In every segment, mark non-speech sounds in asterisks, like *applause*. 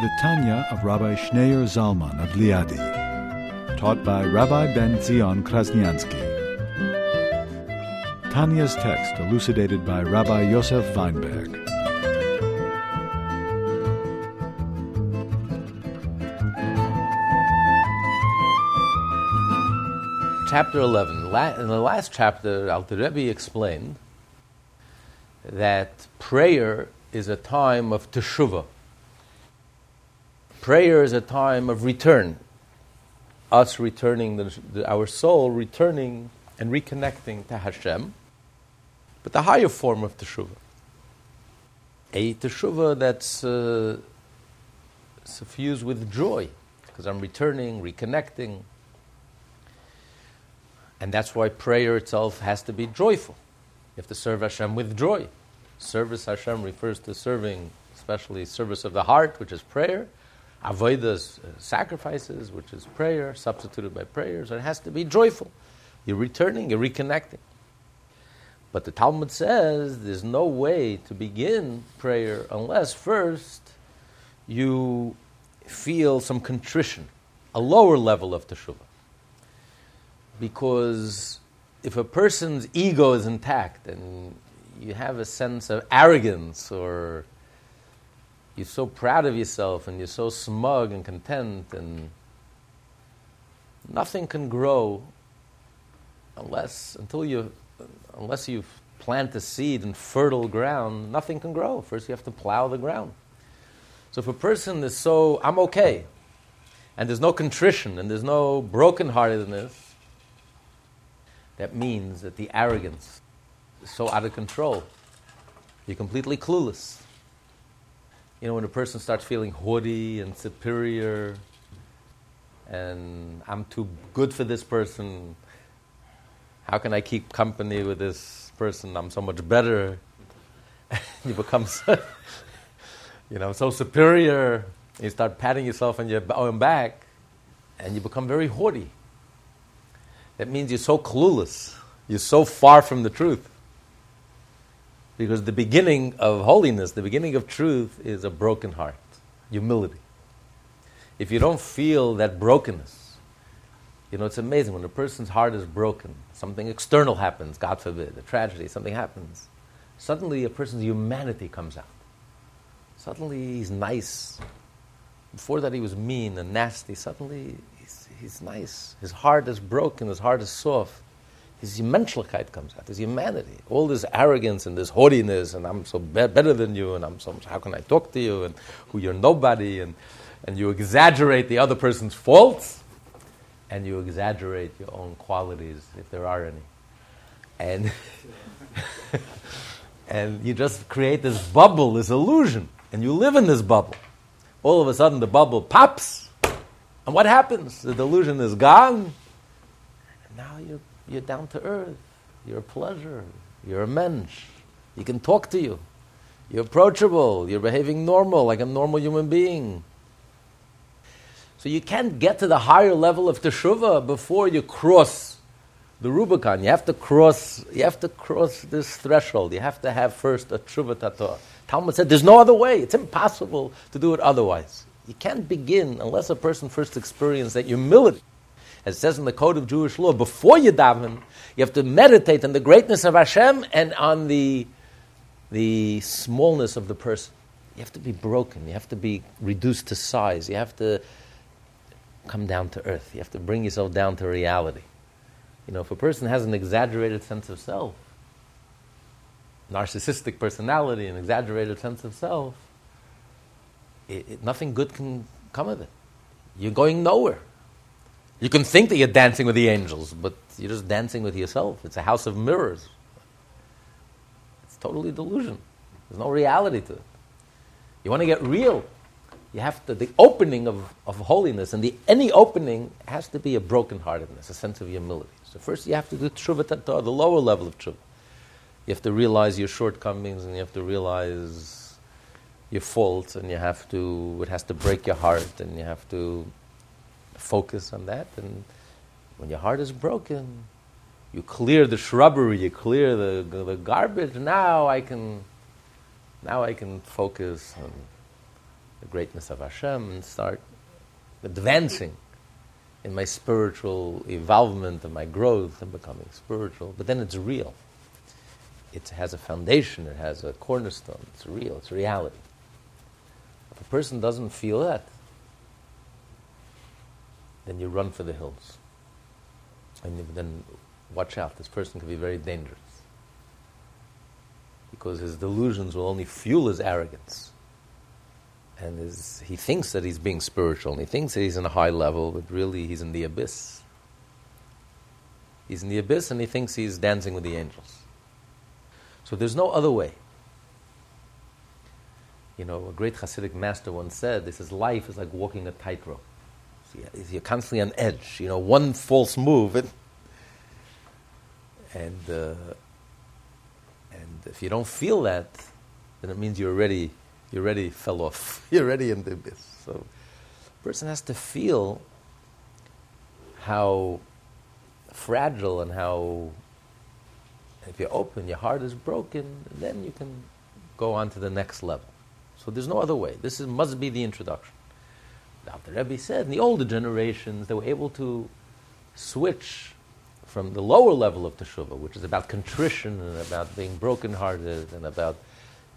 The Tanya of Rabbi Schneur Zalman of Liadi, taught by Rabbi Ben Zion Krasniansky. Tanya's text elucidated by Rabbi Yosef Weinberg. Chapter 11. La- In the last chapter, Alter Rebbe explained that prayer is a time of teshuvah. Prayer is a time of return. Us returning, the, the, our soul returning and reconnecting to Hashem. But the higher form of teshuvah. A teshuvah that's uh, suffused with joy, because I'm returning, reconnecting. And that's why prayer itself has to be joyful. You have to serve Hashem with joy. Service Hashem refers to serving, especially service of the heart, which is prayer. Avodas, uh, sacrifices, which is prayer, substituted by prayers. It has to be joyful. You're returning, you're reconnecting. But the Talmud says there's no way to begin prayer unless first you feel some contrition, a lower level of teshuvah. Because if a person's ego is intact and you have a sense of arrogance or you're so proud of yourself and you're so smug and content and nothing can grow unless until you unless you plant a seed in fertile ground nothing can grow first you have to plow the ground so if a person is so i'm okay and there's no contrition and there's no brokenheartedness that means that the arrogance is so out of control. You're completely clueless. You know, when a person starts feeling haughty and superior, and I'm too good for this person, how can I keep company with this person? I'm so much better. *laughs* you become, *laughs* you know, so superior. You start patting yourself on your own back, and you become very haughty. That means you're so clueless. You're so far from the truth. Because the beginning of holiness, the beginning of truth, is a broken heart, humility. If you don't feel that brokenness, you know, it's amazing when a person's heart is broken, something external happens, God forbid, a tragedy, something happens. Suddenly a person's humanity comes out. Suddenly he's nice. Before that he was mean and nasty. Suddenly he's, he's nice. His heart is broken, his heart is soft his menschlichkeit comes out, his humanity. All this arrogance and this haughtiness, and I'm so be- better than you, and I'm so much, how can I talk to you, and who you're nobody, and, and you exaggerate the other person's faults, and you exaggerate your own qualities, if there are any. And, *laughs* and you just create this bubble, this illusion, and you live in this bubble. All of a sudden, the bubble pops, and what happens? The delusion is gone, and now you're you're down to earth. You're a pleasure. You're a mensch. You can talk to you. You're approachable. You're behaving normal, like a normal human being. So you can't get to the higher level of teshuvah before you cross the Rubicon. You have to cross. You have to cross this threshold. You have to have first a teshuvah tata. Talmud said there's no other way. It's impossible to do it otherwise. You can't begin unless a person first experiences that humility as it says in the code of Jewish law, before you daven, you have to meditate on the greatness of Hashem and on the, the smallness of the person. You have to be broken. You have to be reduced to size. You have to come down to earth. You have to bring yourself down to reality. You know, if a person has an exaggerated sense of self, narcissistic personality, an exaggerated sense of self, it, it, nothing good can come of it. You're going nowhere. You can think that you're dancing with the angels, but you're just dancing with yourself. It's a house of mirrors. It's totally delusion. There's no reality to it. You want to get real. you have to, the opening of, of holiness, and the, any opening has to be a brokenheartedness, a sense of humility. So first you have to do tshuva the lower level of tshuva. You have to realize your shortcomings, and you have to realize your faults, and you have to, it has to break your heart, and you have to focus on that. And when your heart is broken, you clear the shrubbery, you clear the, the garbage. Now I can, now I can focus on the greatness of Hashem and start advancing in my spiritual evolvement and my growth and becoming spiritual. But then it's real. It has a foundation, it has a cornerstone, it's real, it's reality. If a person doesn't feel that, then you run for the hills. And then watch out, this person can be very dangerous. Because his delusions will only fuel his arrogance and is, he thinks that he's being spiritual, and he thinks that he's in a high level, but really he's in the abyss. He's in the abyss, and he thinks he's dancing with the angels. So there's no other way. You know, a great Hasidic master once said, "This is life is like walking a tightrope. You're constantly on edge. You know, one false move, and and, uh, and if you don't feel that, then it means you're already you already fell off. *laughs* You're already in the abyss. So a person has to feel how fragile and how if you're open, your heart is broken, then you can go on to the next level. So there's no other way. This is, must be the introduction. The Rebbe said in the older generations, they were able to switch from the lower level of teshuvah, which is about contrition and about being brokenhearted and about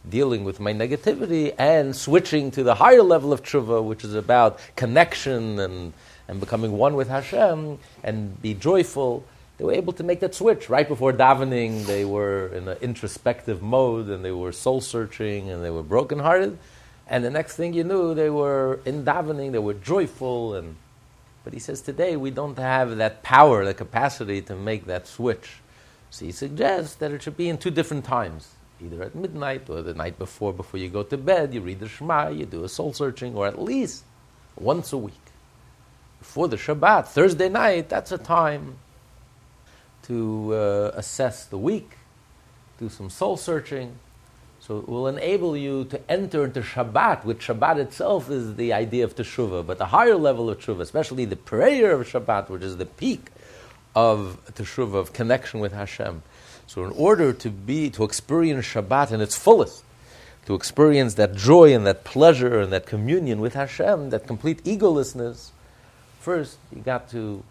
dealing with my negativity and switching to the higher level of tshuva, which is about connection and, and becoming one with Hashem and be joyful. They were able to make that switch right before davening. They were in an introspective mode and they were soul searching and they were brokenhearted. And the next thing you knew, they were in davening. They were joyful. And but he says today we don't have that power, the capacity to make that switch. So he suggests that it should be in two different times either at midnight or the night before, before you go to bed, you read the Shema, you do a soul searching, or at least once a week. Before the Shabbat, Thursday night, that's a time to uh, assess the week, do some soul searching. So it will enable you to enter into Shabbat, which Shabbat itself is the idea of Teshuvah, but the higher level of Teshuvah, especially the prayer of Shabbat, which is the peak of Teshuvah, of connection with Hashem. So, in order to be to experience Shabbat in its fullest, to experience that joy and that pleasure and that communion with Hashem, that complete egolessness, first you got to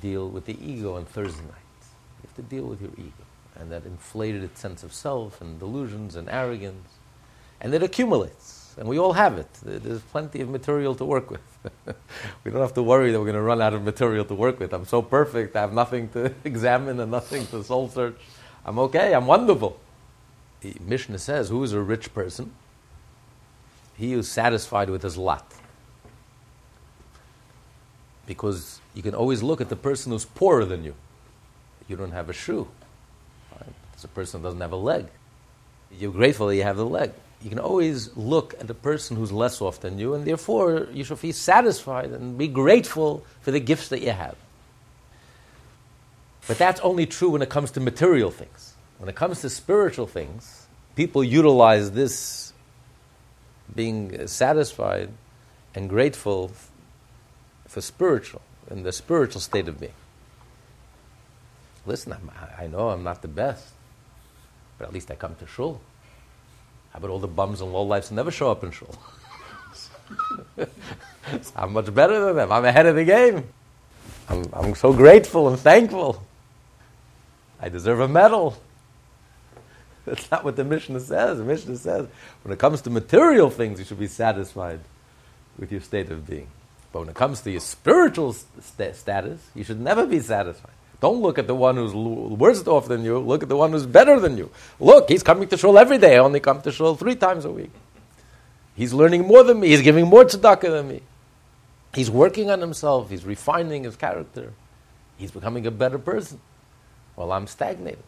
deal with the ego on Thursday night. You have to deal with your ego and that inflated sense of self and delusions and arrogance, and it accumulates. And we all have it. There's plenty of material to work with. *laughs* we don't have to worry that we're going to run out of material to work with. I'm so perfect, I have nothing to *laughs* examine and nothing to soul search. I'm okay, I'm wonderful. The Mishnah says, Who is a rich person? He who's satisfied with his lot. Because you can always look at the person who's poorer than you. You don't have a shoe. A person doesn't have a leg. You're grateful that you have the leg. You can always look at a person who's less off than you, and therefore you should be satisfied and be grateful for the gifts that you have. But that's only true when it comes to material things. When it comes to spiritual things, people utilize this being satisfied and grateful for spiritual, in the spiritual state of being. Listen, I'm, i know I'm not the best, but at least I come to shul. How about all the bums and lowlifes who never show up in shul? *laughs* I'm much better than them. I'm ahead of the game. I'm, I'm so grateful and thankful. I deserve a medal. *laughs* That's not what the Mishnah says. The Mishnah says when it comes to material things, you should be satisfied with your state of being. But when it comes to your spiritual st- status, you should never be satisfied. Don't look at the one who's worse off than you. Look at the one who's better than you. Look, he's coming to shul every day. I only come to shul three times a week. He's learning more than me. He's giving more tzedakah than me. He's working on himself. He's refining his character. He's becoming a better person while I'm stagnating.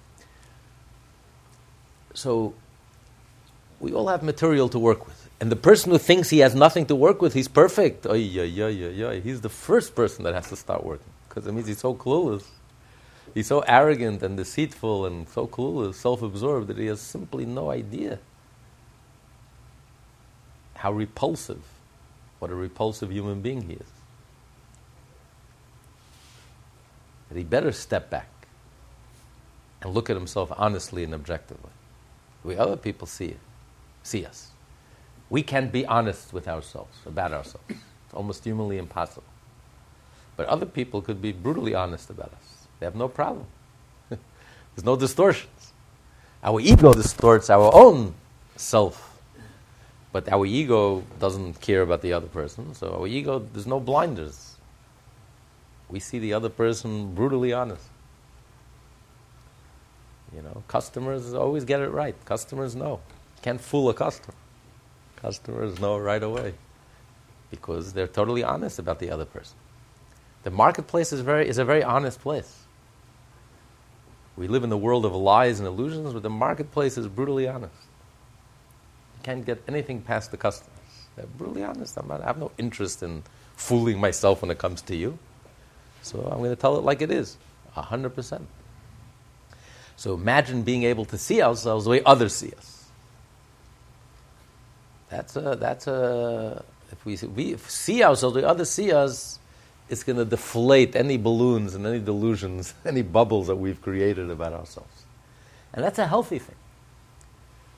So we all have material to work with. And the person who thinks he has nothing to work with, he's perfect. Oy, oy, oy, oy, He's the first person that has to start working because it means he's so clueless. He's so arrogant and deceitful and so clueless, self absorbed, that he has simply no idea how repulsive, what a repulsive human being he is. That he better step back and look at himself honestly and objectively. Way other people see it, see us. We can't be honest with ourselves, about ourselves. It's almost humanly impossible. But other people could be brutally honest about us. They have no problem. *laughs* There's no distortions. Our ego distorts our own self. But our ego doesn't care about the other person, so our ego, there's no blinders. We see the other person brutally honest. You know, customers always get it right. Customers know. Can't fool a customer. Customers know right away because they're totally honest about the other person. The marketplace is, very, is a very honest place. We live in the world of lies and illusions, but the marketplace is brutally honest. You can't get anything past the customers. They're brutally honest. I'm Not, i have no interest in fooling myself when it comes to you. So I'm going to tell it like it is, 100%. So imagine being able to see ourselves the way others see us. That's a, that's a, if we, we see ourselves, the way others see us, it's going to deflate any balloons and any delusions, *laughs* any bubbles that we've created about ourselves. And that's a healthy thing.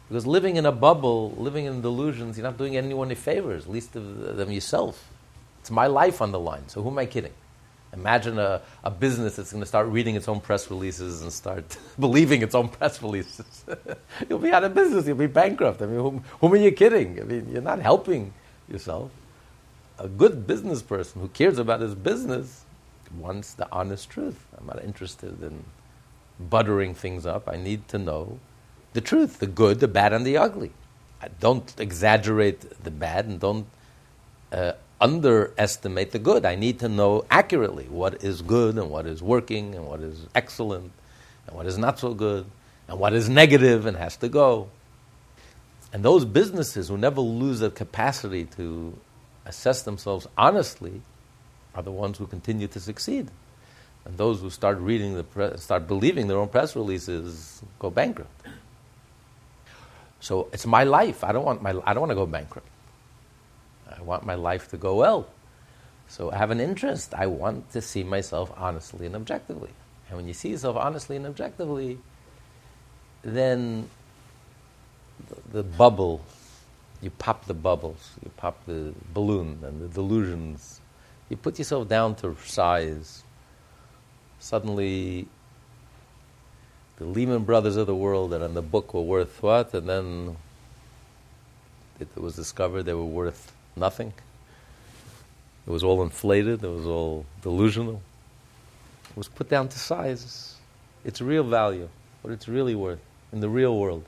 Because living in a bubble, living in delusions, you're not doing anyone any favors, least of them yourself. It's my life on the line, so who am I kidding? Imagine a, a business that's going to start reading its own press releases and start *laughs* believing its own press releases. *laughs* you'll be out of business. You'll be bankrupt. I mean, whom, whom are you kidding? I mean, you're not helping yourself. A good business person who cares about his business wants the honest truth. I'm not interested in buttering things up. I need to know the truth, the good, the bad, and the ugly. I don't exaggerate the bad and don't uh, underestimate the good. I need to know accurately what is good and what is working and what is excellent and what is not so good and what is negative and has to go. And those businesses who never lose their capacity to assess themselves honestly are the ones who continue to succeed. And those who start reading the pre- start believing their own press releases go bankrupt. So it's my life. I don't want my I don't want to go bankrupt. I want my life to go well. So I have an interest. I want to see myself honestly and objectively. And when you see yourself honestly and objectively, then the, the bubble, you pop the bubbles, you pop the balloon and the delusions. You put yourself down to size. Suddenly, the Lehman Brothers of the world that the book were worth what? And then it was discovered they were worth Nothing. It was all inflated, it was all delusional. It was put down to size. Its real value, what it's really worth in the real world.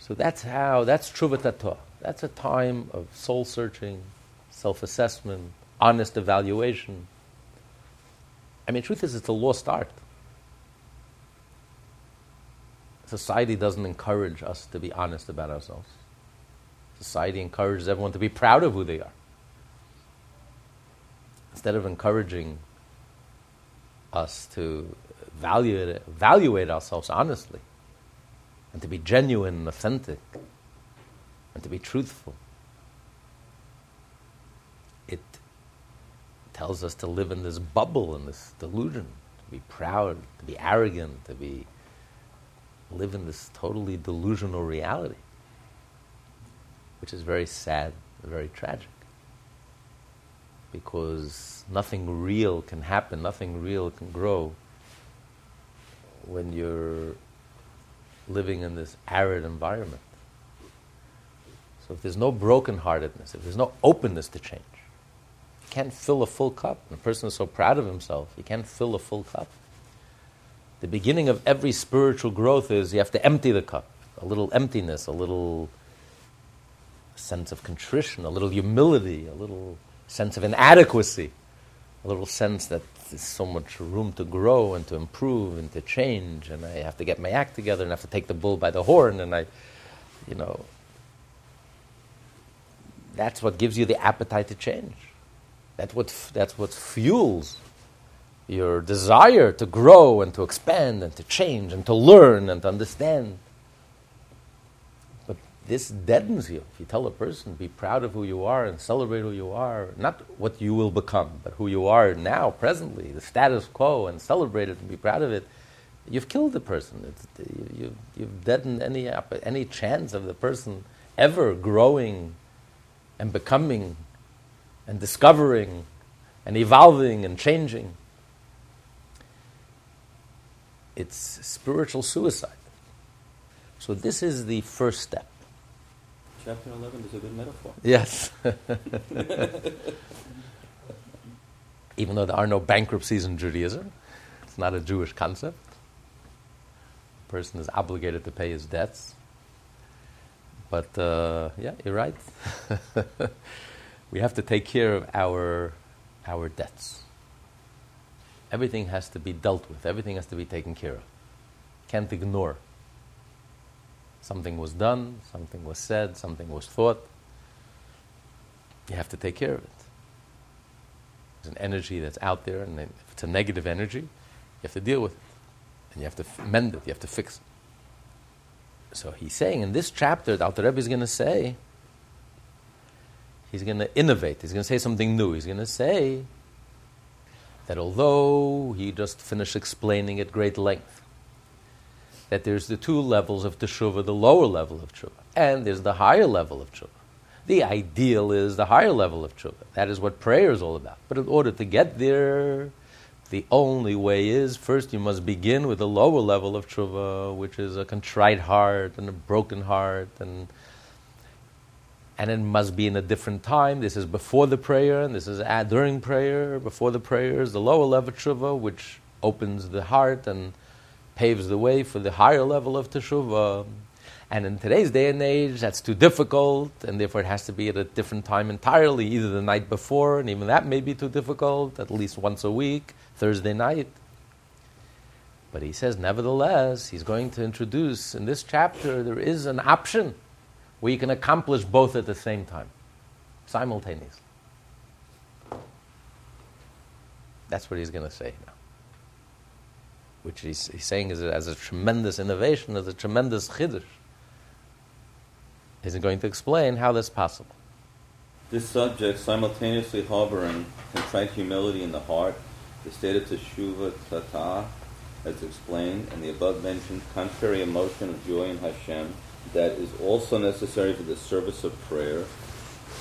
So that's how, that's teshuvah tata. That's a time of soul searching, self assessment, honest evaluation. I mean, truth is, it's a lost art. Society doesn't encourage us to be honest about ourselves. Society encourages everyone to be proud of who they are. Instead of encouraging us to evaluate, evaluate ourselves honestly and to be genuine and authentic and to be truthful. It tells us to live in this bubble, in this delusion, to be proud, to be arrogant, to be live in this totally delusional reality which is very sad, very tragic. Because nothing real can happen, nothing real can grow when you're living in this arid environment. So if there's no brokenheartedness, if there's no openness to change, you can't fill a full cup. And a person is so proud of himself, he can't fill a full cup. The beginning of every spiritual growth is you have to empty the cup. A little emptiness, a little sense of contrition, a little humility, a little sense of inadequacy, a little sense that there's so much room to grow and to improve and to change, and I have to get my act together and I have to take the bull by the horn, and I, you know, that's what gives you the appetite to change. That's what, that's what fuels your desire to grow and to expand and to change and to learn and to understand. This deadens you. If you tell a person, be proud of who you are and celebrate who you are, not what you will become, but who you are now, presently, the status quo, and celebrate it and be proud of it, you've killed the person. You, you've deadened any, any chance of the person ever growing and becoming and discovering and evolving and changing. It's spiritual suicide. So, this is the first step. Chapter 11 is a good metaphor. Yes. *laughs* Even though there are no bankruptcies in Judaism, it's not a Jewish concept. A person is obligated to pay his debts. But uh, yeah, you're right. *laughs* we have to take care of our, our debts. Everything has to be dealt with, everything has to be taken care of. Can't ignore. Something was done, something was said, something was thought. You have to take care of it. There's an energy that's out there, and if it's a negative energy, you have to deal with it. And you have to f- mend it, you have to fix it. So he's saying in this chapter, the Alter Rebbe is going to say, he's going to innovate, he's going to say something new. He's going to say that although he just finished explaining at great length, that there's the two levels of teshuva, the lower level of tshuva, and there's the higher level of tshuva. The ideal is the higher level of tshuva. That is what prayer is all about. But in order to get there, the only way is first you must begin with the lower level of tshuva, which is a contrite heart and a broken heart, and and it must be in a different time. This is before the prayer, and this is during prayer. Before the prayer is the lower level of tshuva, which opens the heart and paves the way for the higher level of teshuvah. And in today's day and age, that's too difficult, and therefore it has to be at a different time entirely, either the night before, and even that may be too difficult, at least once a week, Thursday night. But he says, nevertheless, he's going to introduce in this chapter, there is an option where you can accomplish both at the same time, simultaneously. That's what he's going to say now which he's, he's saying is as a tremendous innovation, as a tremendous chiddush. He's going to explain how that's possible. This subject, simultaneously harboring contrite humility in the heart, the state of teshuva tata, as explained, and the above-mentioned contrary emotion of joy in Hashem, that is also necessary for the service of prayer,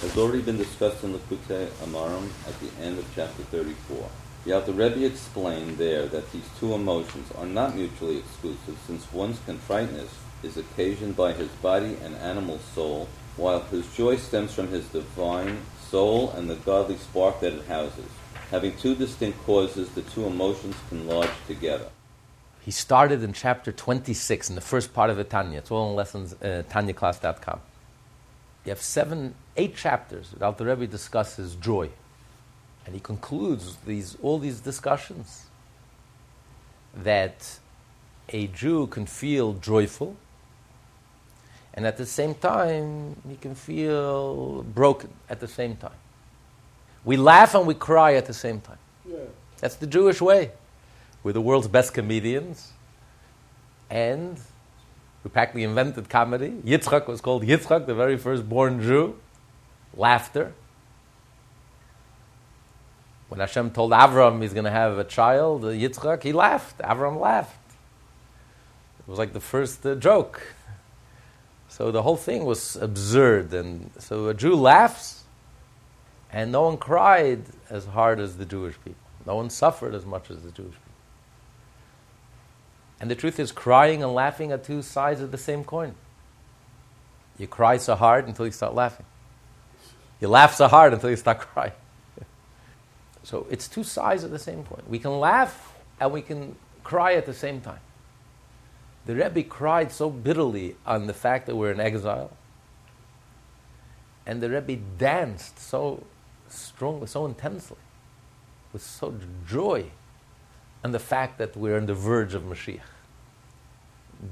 has already been discussed in the Likutei Amarim at the end of chapter 34. The Alter Rebbe explained there that these two emotions are not mutually exclusive, since one's contriteness is occasioned by his body and animal soul, while his joy stems from his divine soul and the godly spark that it houses. Having two distinct causes, the two emotions can lodge together. He started in chapter 26 in the first part of the Tanya. It's all in lessons, uh, tanyaclass.com. You have seven, eight chapters. The Rebbe discusses joy. And he concludes these, all these discussions that a Jew can feel joyful, and at the same time, he can feel broken at the same time. We laugh and we cry at the same time. Yeah. That's the Jewish way. We're the world's best comedians, and we practically invented comedy. Yitzchak was called Yitzchak, the very first born Jew. Laughter. When Hashem told Avram he's going to have a child, Yitzchak, he laughed. Avram laughed. It was like the first uh, joke. So the whole thing was absurd. And so a Jew laughs, and no one cried as hard as the Jewish people. No one suffered as much as the Jewish people. And the truth is, crying and laughing are two sides of the same coin. You cry so hard until you start laughing. You laugh so hard until you start *laughs* crying. So it's two sides of the same coin. We can laugh and we can cry at the same time. The Rebbe cried so bitterly on the fact that we're in exile. And the Rebbe danced so strongly, so intensely, with so joy on the fact that we're on the verge of Mashiach.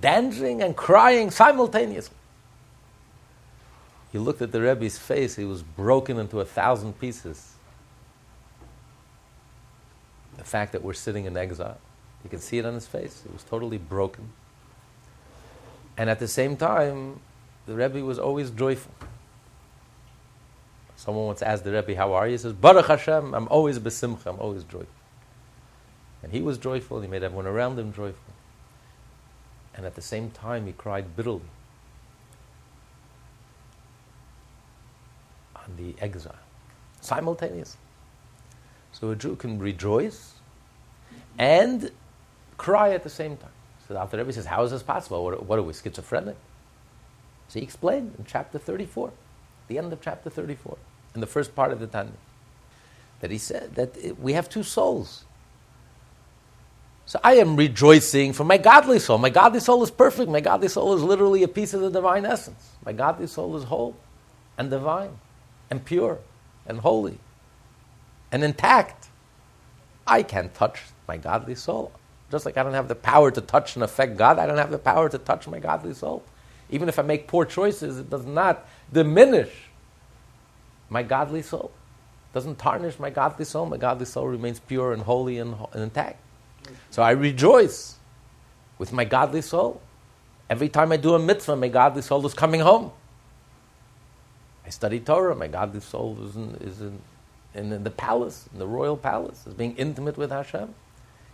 Dancing and crying simultaneously. he looked at the Rebbe's face, he was broken into a thousand pieces. The fact that we're sitting in exile, you can see it on his face, it was totally broken. And at the same time, the Rebbe was always joyful. Someone once asked the Rebbe, How are you? He says, Baruch Hashem, I'm always besimcha, I'm always joyful. And he was joyful, he made everyone around him joyful. And at the same time, he cried bitterly on the exile, simultaneously. So a Jew can rejoice and cry at the same time. So the Alter Rebbe says, How is this possible? What, what are we, schizophrenic? So he explained in chapter 34, the end of chapter 34, in the first part of the Tanya, that he said that we have two souls. So I am rejoicing for my godly soul. My godly soul is perfect. My godly soul is literally a piece of the divine essence. My godly soul is whole and divine and pure and holy and intact. I can't touch my godly soul. Just like I don't have the power to touch and affect God, I don't have the power to touch my godly soul. Even if I make poor choices, it does not diminish my godly soul. It doesn't tarnish my godly soul. My godly soul remains pure and holy and, and intact. So I rejoice with my godly soul. Every time I do a mitzvah, my godly soul is coming home. I study Torah, my godly soul is in, is in, in the palace, in the royal palace, is being intimate with Hashem.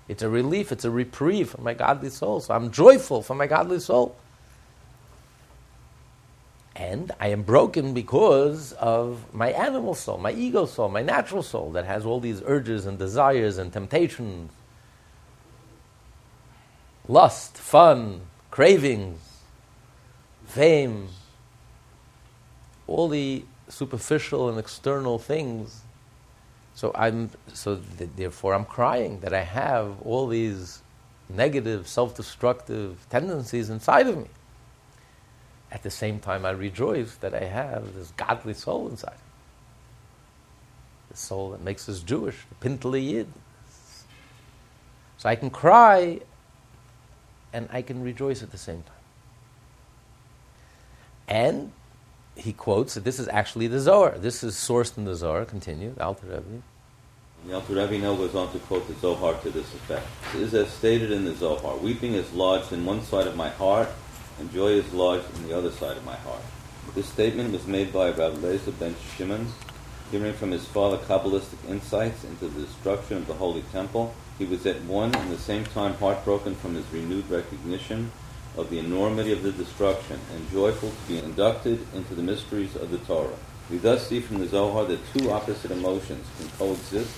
It's a relief, it's a reprieve for my godly soul. So I'm joyful for my godly soul. And I am broken because of my animal soul, my ego soul, my natural soul that has all these urges and desires and temptations, lust, fun, cravings, fame, all the superficial and external things so I'm so th- therefore I'm crying that I have all these negative, self-destructive tendencies inside of me. At the same time, I rejoice that I have this godly soul inside. The soul that makes us Jewish, the Pintele Yid. So I can cry and I can rejoice at the same time. And he quotes that this is actually the Zohar. This is sourced in the Zohar. Continue, Alter Rebbe. The Alter Rebbe now goes on to quote the Zohar to this effect. It is as stated in the Zohar, weeping is lodged in one side of my heart, and joy is lodged in the other side of my heart. This statement was made by Rabbi Lezer ben Shimon, hearing from his father Kabbalistic insights into the destruction of the Holy Temple. He was at one and the same time heartbroken from his renewed recognition of the enormity of the destruction and joyful to be inducted into the mysteries of the Torah. We thus see from the Zohar that two opposite emotions can coexist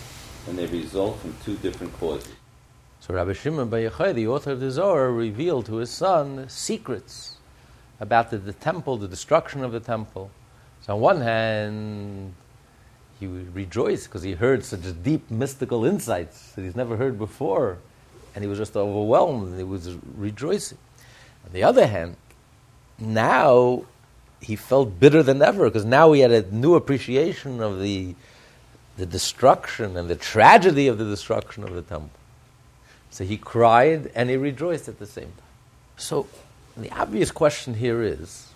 and they result from two different causes. So Rabbi Shimon Bar Yochai, the author of the Zohar, revealed to his son secrets about the, the temple, the destruction of the temple. So on one hand, he rejoiced because he heard such deep mystical insights that he's never heard before, and he was just overwhelmed he was rejoicing. On the other hand, now he felt bitter than ever because now he had a new appreciation of the, the destruction and the tragedy of the destruction of the temple. So he cried and he rejoiced at the same time. So the obvious question here is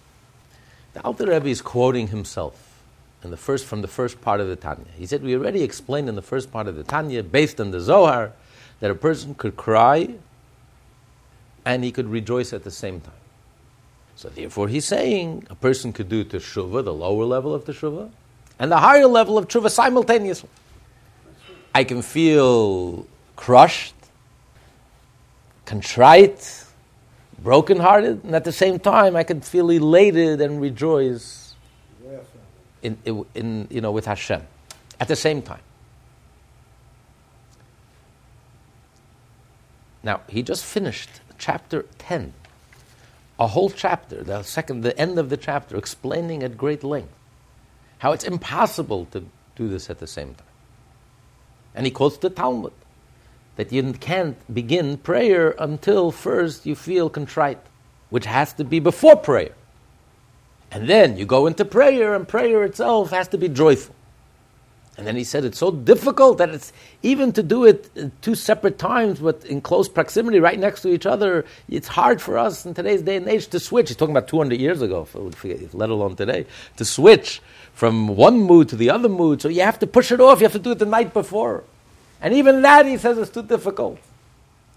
the Alter Rebbe is quoting himself in the first, from the first part of the Tanya. He said, We already explained in the first part of the Tanya, based on the Zohar, that a person could cry and he could rejoice at the same time. So therefore, he's saying a person could do teshuvah, the lower level of teshuvah, and the higher level of teshuvah simultaneously. I can feel crushed, contrite, brokenhearted, and at the same time, I can feel elated and rejoice in, in you know, with Hashem at the same time. Now, he just finished chapter 10, a whole chapter, the second, the end of the chapter, explaining at great length how it's impossible to do this at the same time. And he quotes the Talmud that you can't begin prayer until first you feel contrite, which has to be before prayer. And then you go into prayer, and prayer itself has to be joyful. And then he said it's so difficult that it's even to do it two separate times, but in close proximity, right next to each other. It's hard for us in today's day and age to switch. He's talking about 200 years ago, let alone today, to switch from one mood to the other mood. So you have to push it off. You have to do it the night before. And even that, he says, is too difficult.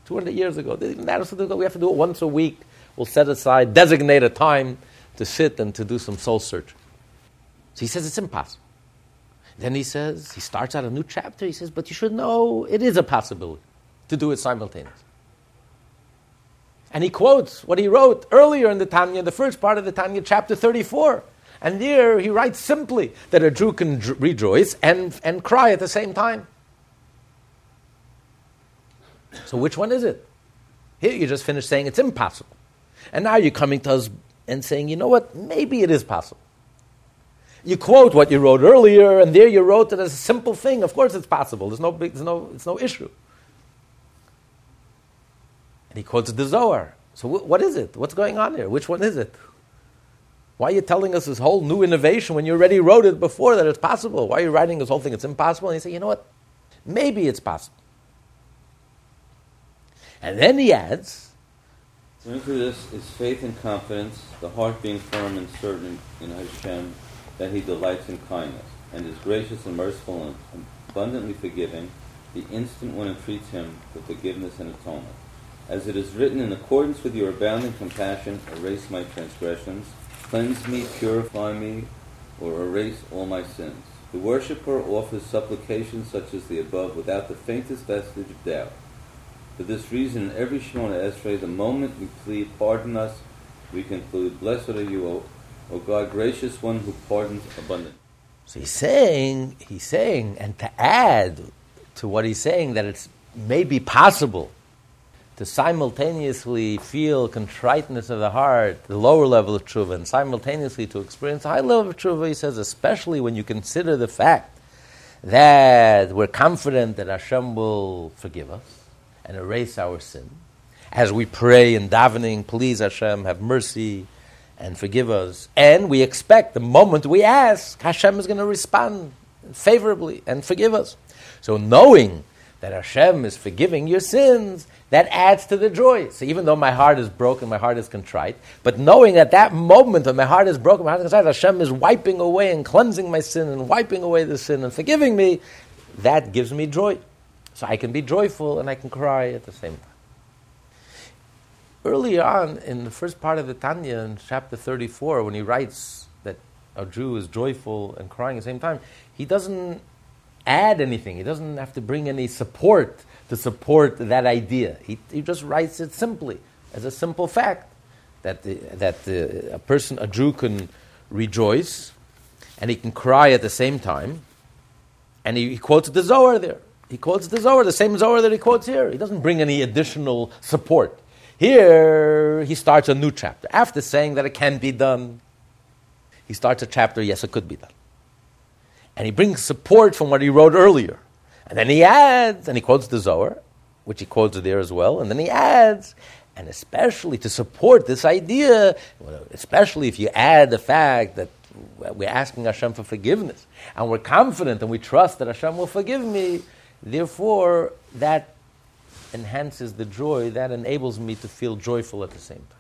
200 years ago, even that is too difficult. We have to do it once a week. We'll set aside, designate a time to sit and to do some soul search. So he says it's impossible. Then he says, he starts out a new chapter. He says, but you should know it is a possibility to do it simultaneously. And he quotes what he wrote earlier in the Tanya, the first part of the Tanya, chapter 34. And there he writes simply that a Jew can rejoice and, and cry at the same time. So which one is it? Here you just finished saying it's impossible. And now you're coming to us and saying, you know what, maybe it is possible. You quote what you wrote earlier, and there you wrote it as a simple thing. Of course, it's possible. There's no, there's no, it's no issue. And he quotes the Zohar. So, wh- what is it? What's going on here? Which one is it? Why are you telling us this whole new innovation when you already wrote it before that it's possible? Why are you writing this whole thing? It's impossible. And he say, you know what? Maybe it's possible. And then he adds. Linked to this is faith and confidence, the heart being firm and certain in Hashem that he delights in kindness, and is gracious and merciful and abundantly forgiving, the instant one entreats him for forgiveness and atonement. As it is written, in accordance with your abounding compassion, erase my transgressions, cleanse me, purify me, or erase all my sins. The worshipper offers supplications such as the above without the faintest vestige of doubt. For this reason, in every Shemona Esrei, the moment we plead, pardon us, we conclude, Blessed are you, O O God, gracious one who pardons abundantly. So he's saying, he's saying, and to add to what he's saying, that it's maybe possible to simultaneously feel contriteness of the heart, the lower level of tshuva, and simultaneously to experience the high level of tshuva, he says, especially when you consider the fact that we're confident that Hashem will forgive us and erase our sin. As we pray in davening, please Hashem, have mercy and forgive us. And we expect the moment we ask, Hashem is going to respond favorably and forgive us. So knowing that Hashem is forgiving your sins, that adds to the joy. So even though my heart is broken, my heart is contrite, but knowing at that moment when my heart is broken, my heart is contrite, Hashem is wiping away and cleansing my sin and wiping away the sin and forgiving me, that gives me joy. So I can be joyful and I can cry at the same time. Earlier on, in the first part of the Tanya, in chapter 34, when he writes that a Jew is joyful and crying at the same time, he doesn't add anything. He doesn't have to bring any support to support that idea. He, he just writes it simply, as a simple fact, that, the, that the, a person, a Jew, can rejoice and he can cry at the same time. And he, he quotes the Zohar there. He quotes the Zohar, the same Zohar that he quotes here. He doesn't bring any additional support. Here, he starts a new chapter. After saying that it can be done, he starts a chapter, yes, it could be done. And he brings support from what he wrote earlier. And then he adds, and he quotes the Zohar, which he quotes there as well, and then he adds, and especially to support this idea, especially if you add the fact that we're asking Hashem for forgiveness, and we're confident and we trust that Hashem will forgive me, therefore, that enhances the joy, that enables me to feel joyful at the same time.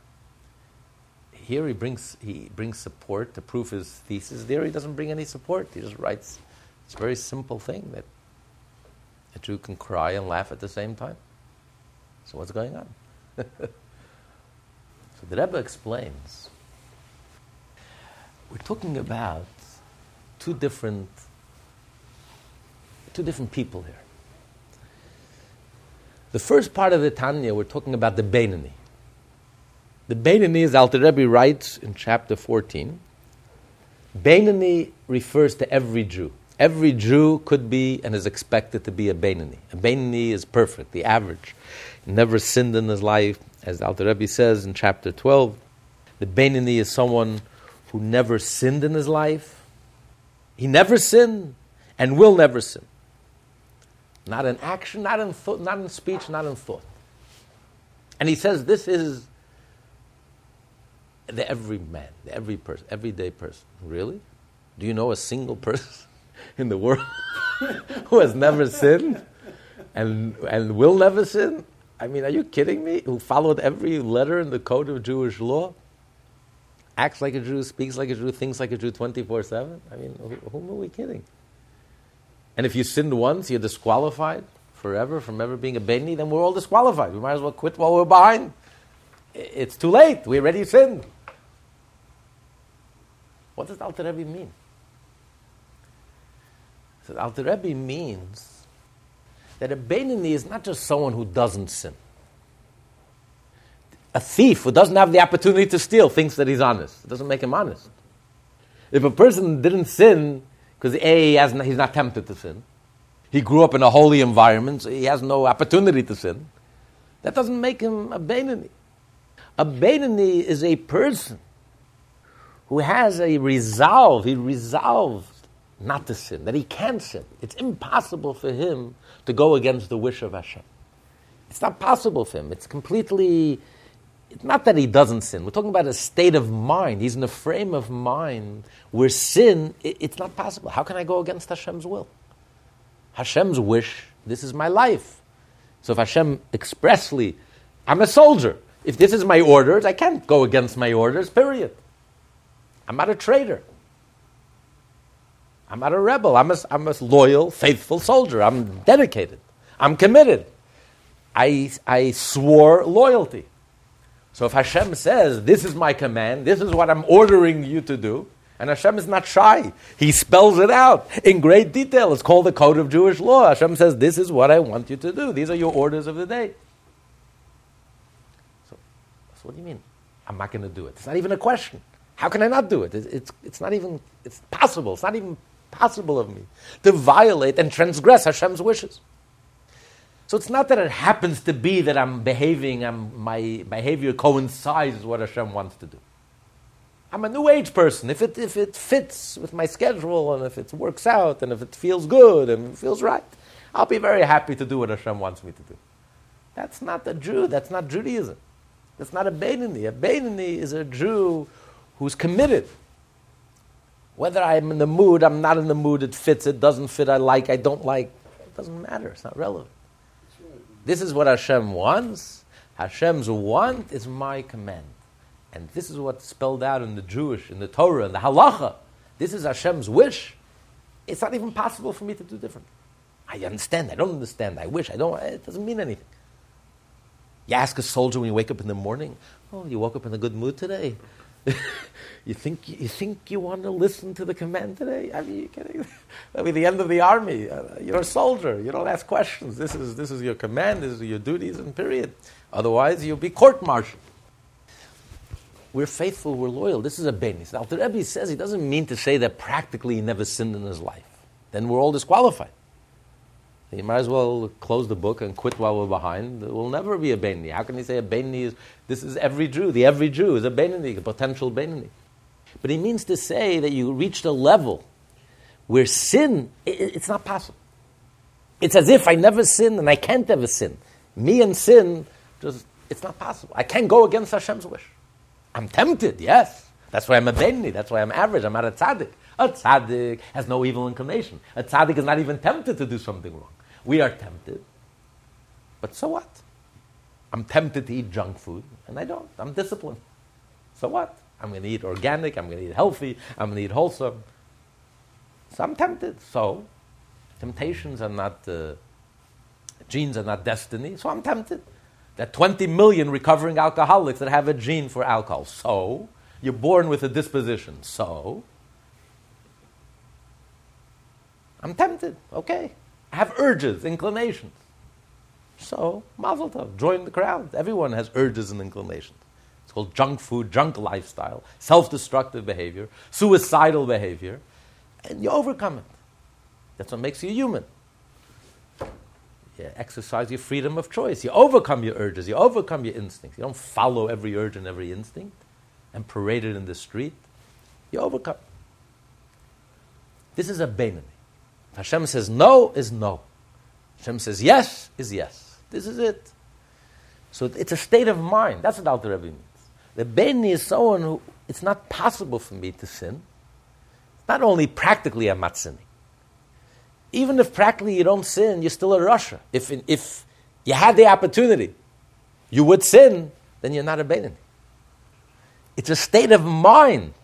Here he brings, he brings support to prove his thesis. There he doesn't bring any support. He just writes, it's a very simple thing that a Jew can cry and laugh at the same time. So what's going on? *laughs* so the Rebbe explains. We're talking about two different, two different people here. The first part of the Tanya, we're talking about the Beinoni. The Beinoni, as Alter Rebbe writes in chapter 14, Beinoni refers to every Jew. Every Jew could be and is expected to be a Beinoni. A Beinoni is perfect, the average. Never sinned in his life, as Alter Rebbe says in chapter 12. The Beinoni is someone who never sinned in his life. He never sinned and will never sin. Not in action, not in, thought, not in speech, not in thought. And he says this is the every man, the every person, everyday person. Really? Do you know a single person *laughs* in the world *laughs* who has never sinned and, and will never sin? I mean, are you kidding me? Who followed every letter in the code of Jewish law? Acts like a Jew, speaks like a Jew, thinks like a Jew 24 7? I mean, whom are we kidding? And if you sinned once, you're disqualified forever from ever being a Beni, then we're all disqualified. We might as well quit while we're behind. It's too late. We already sinned. What does Alter Rebbe mean? So Alter Rebbe means that a Beinoni is not just someone who doesn't sin. A thief who doesn't have the opportunity to steal thinks that he's honest. It doesn't make him honest. If a person didn't sin because A, he has, he's not tempted to sin, he grew up in a holy environment, so he has no opportunity to sin, that doesn't make him a Beinoni. A Beinoni is a person who has a resolve, he resolved not to sin, that he can't sin. It's impossible for him to go against the wish of Hashem. It's not possible for him. It's completely, it's not that he doesn't sin. We're talking about a state of mind. He's in a frame of mind where sin, it, it's not possible. How can I go against Hashem's will? Hashem's wish, this is my life. So if Hashem expressly, I'm a soldier. If this is my orders, I can't go against my orders, period. I'm not a traitor. I'm not a rebel. I'm a, I'm a loyal, faithful soldier. I'm dedicated. I'm committed. I, I swore loyalty. So if Hashem says, This is my command, this is what I'm ordering you to do, and Hashem is not shy, He spells it out in great detail. It's called the Code of Jewish Law. Hashem says, This is what I want you to do. These are your orders of the day. So, so what do you mean? I'm not going to do it. It's not even a question. How can I not do it? It's, it's not even, it's possible. It's not even possible of me to violate and transgress Hashem's wishes. So it's not that it happens to be that I'm behaving, I'm, my behavior coincides with what Hashem wants to do. I'm a new age person. If it, if it fits with my schedule and if it works out and if it feels good and feels right, I'll be very happy to do what Hashem wants me to do. That's not a Jew. That's not Judaism. That's not a Beinoni. A Beinoni is a Jew who's committed. Whether I'm in the mood, I'm not in the mood, it fits, it doesn't fit, I like, I don't like, it doesn't matter, it's not relevant. This is what Hashem wants. Hashem's want is my command. And this is what's spelled out in the Jewish, in the Torah, in the Halacha. This is Hashem's wish. It's not even possible for me to do different. I understand, I don't understand, I wish, I don't, eh, it doesn't mean anything. You ask a soldier when you wake up in the morning, oh, you woke up in a good mood today? *laughs* you think you think you want to listen to the command today? I mean, you kidding? *laughs* That'll be the end of the army. Uh, you're a soldier. You don't ask questions. This is this is your command. This is your duties, and period. Otherwise, you'll be court-martialed. We're faithful. We're loyal. This is a benis. Now, the Rebbe says he doesn't mean to say that practically he never sinned in his life. Then we're all disqualified. You might as well close the book and quit while we're behind. There will never be a Beinoni. How can you say a Beinoni is, this is every Jew, the every Jew is a Beinoni, a potential Beinoni. But he means to say that you reached a level where sin, it, it's not possible. It's as if I never sin and I can't ever sin. Me and sin, just, it's not possible. I can't go against Hashem's wish. I'm tempted, yes. That's why I'm a Beinoni. That's why I'm average. I'm not a tzaddik. A tzaddik has no evil inclination. A tzaddik is not even tempted to do something wrong. We are tempted. But so what? I'm tempted to eat junk food, and I don't. I'm disciplined. So what? I'm going to eat organic, I'm going to eat healthy, I'm going to eat wholesome. So I'm tempted. So, temptations are not, uh, genes are not destiny, so I'm tempted. There are 20 million recovering alcoholics that have a gene for alcohol. So, you're born with a disposition. So, I'm tempted. Okay. Have urges, inclinations. So, mazel tov, join the crowd. Everyone has urges and inclinations. It's called junk food, junk lifestyle, self destructive behavior, suicidal behavior, and you overcome it. That's what makes you human. You exercise your freedom of choice. You overcome your urges, you overcome your instincts. You don't follow every urge and every instinct and parade it in the street. You overcome. This is a Beinoni. Hashem says no is no. Hashem says yes is yes. This is it. So it's a state of mind. That's what Alter Rebbe means. The Beinoni is someone who it's not possible for me to sin. Not only practically I'm not sinning. even if practically you don't sin, you're still a rasha. If, if you had the opportunity, you would sin, then you're not a Beinoni. It's a state of mind,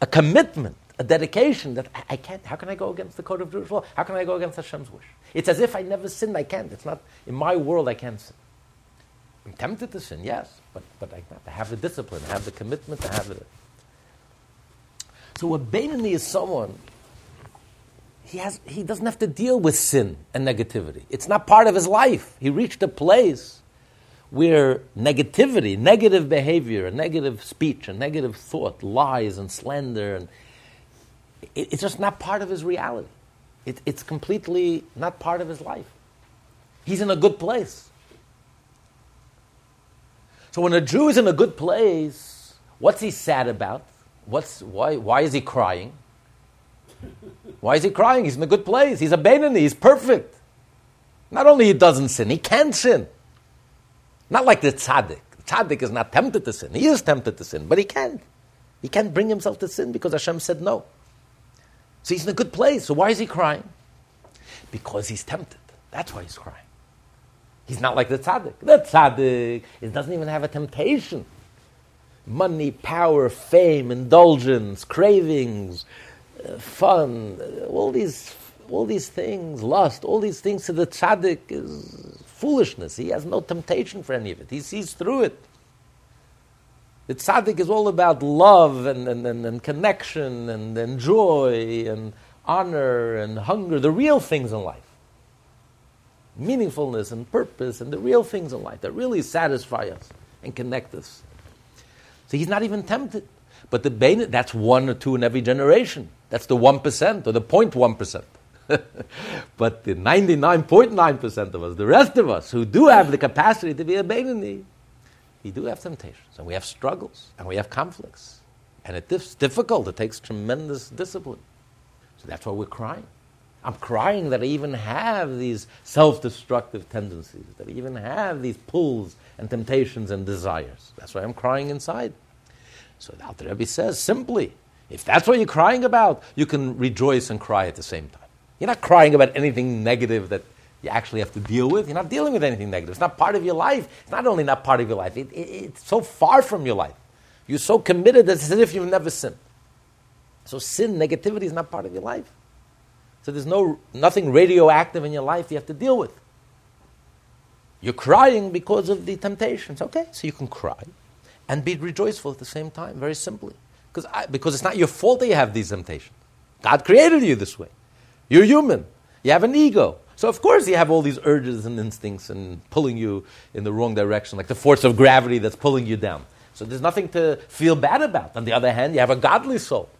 a commitment, a dedication that I, I, can't. How can I go against the code of Jewish law? How can I go against Hashem's wish? It's as if I never sinned. I can't. It's not in my world. I can't sin. I'm tempted to sin, yes, but but I, I have the discipline. I have the commitment. to have it. So a Beinoni is someone. He has. He doesn't have to deal with sin and negativity. It's not part of his life. He reached a place where negativity, negative behavior, negative speech, and negative thought, lies and slander, and it, it's just not part of his reality. It, it's completely not part of his life. He's in a good place. So when a Jew is in a good place, what's he sad about? What's, why, why is he crying? Why is he crying? He's in a good place. He's a Beinoni. He's perfect. Not only he doesn't sin, he can sin. Not like the tzaddik. The tzaddik is not tempted to sin. He is tempted to sin, but he can't. He can't bring himself to sin because Hashem said no. So he's in a good place. So why is he crying? Because he's tempted. That's why he's crying. He's not like the tzaddik. The tzaddik it doesn't even have a temptation. Money, power, fame, indulgence, cravings, uh, fun, uh, all these, all these things, lust, all these things to the tzaddik is foolishness. He has no temptation for any of it. He sees through it. The tzaddik is all about love and, and, and, and connection and, and joy and honor and hunger, the real things in life. Meaningfulness and purpose and the real things in life that really satisfy us and connect us. So he's not even tempted. But the Bain, that's one or two in every generation. That's the 1% or the 0.1%. *laughs* but the 99.9% of us, the rest of us who do have the capacity to be a Beinoni, we do have temptations and we have struggles and we have conflicts. And it's difficult, it takes tremendous discipline. So that's why we're crying. I'm crying that I even have these self destructive tendencies, that I even have these pulls and temptations and desires. That's why I'm crying inside. So the Alter Rebbe says simply, if that's what you're crying about, you can rejoice and cry at the same time. You're not crying about anything negative that you actually have to deal with. You're not dealing with anything negative. It's not part of your life. It's not only not part of your life, it, it, it's so far from your life. You're so committed that it's as if you've never sinned. So sin, negativity is not part of your life. So there's no nothing radioactive in your life you have to deal with. You're crying because of the temptations. Okay, so you can cry and be rejoiceful at the same time, very simply. Because, because it's not your fault that you have these temptations. God created you this way. You're human. You have an ego. So of course you have all these urges and instincts and pulling you in the wrong direction, like the force of gravity that's pulling you down. So there's nothing to feel bad about. On the other hand, you have a godly soul.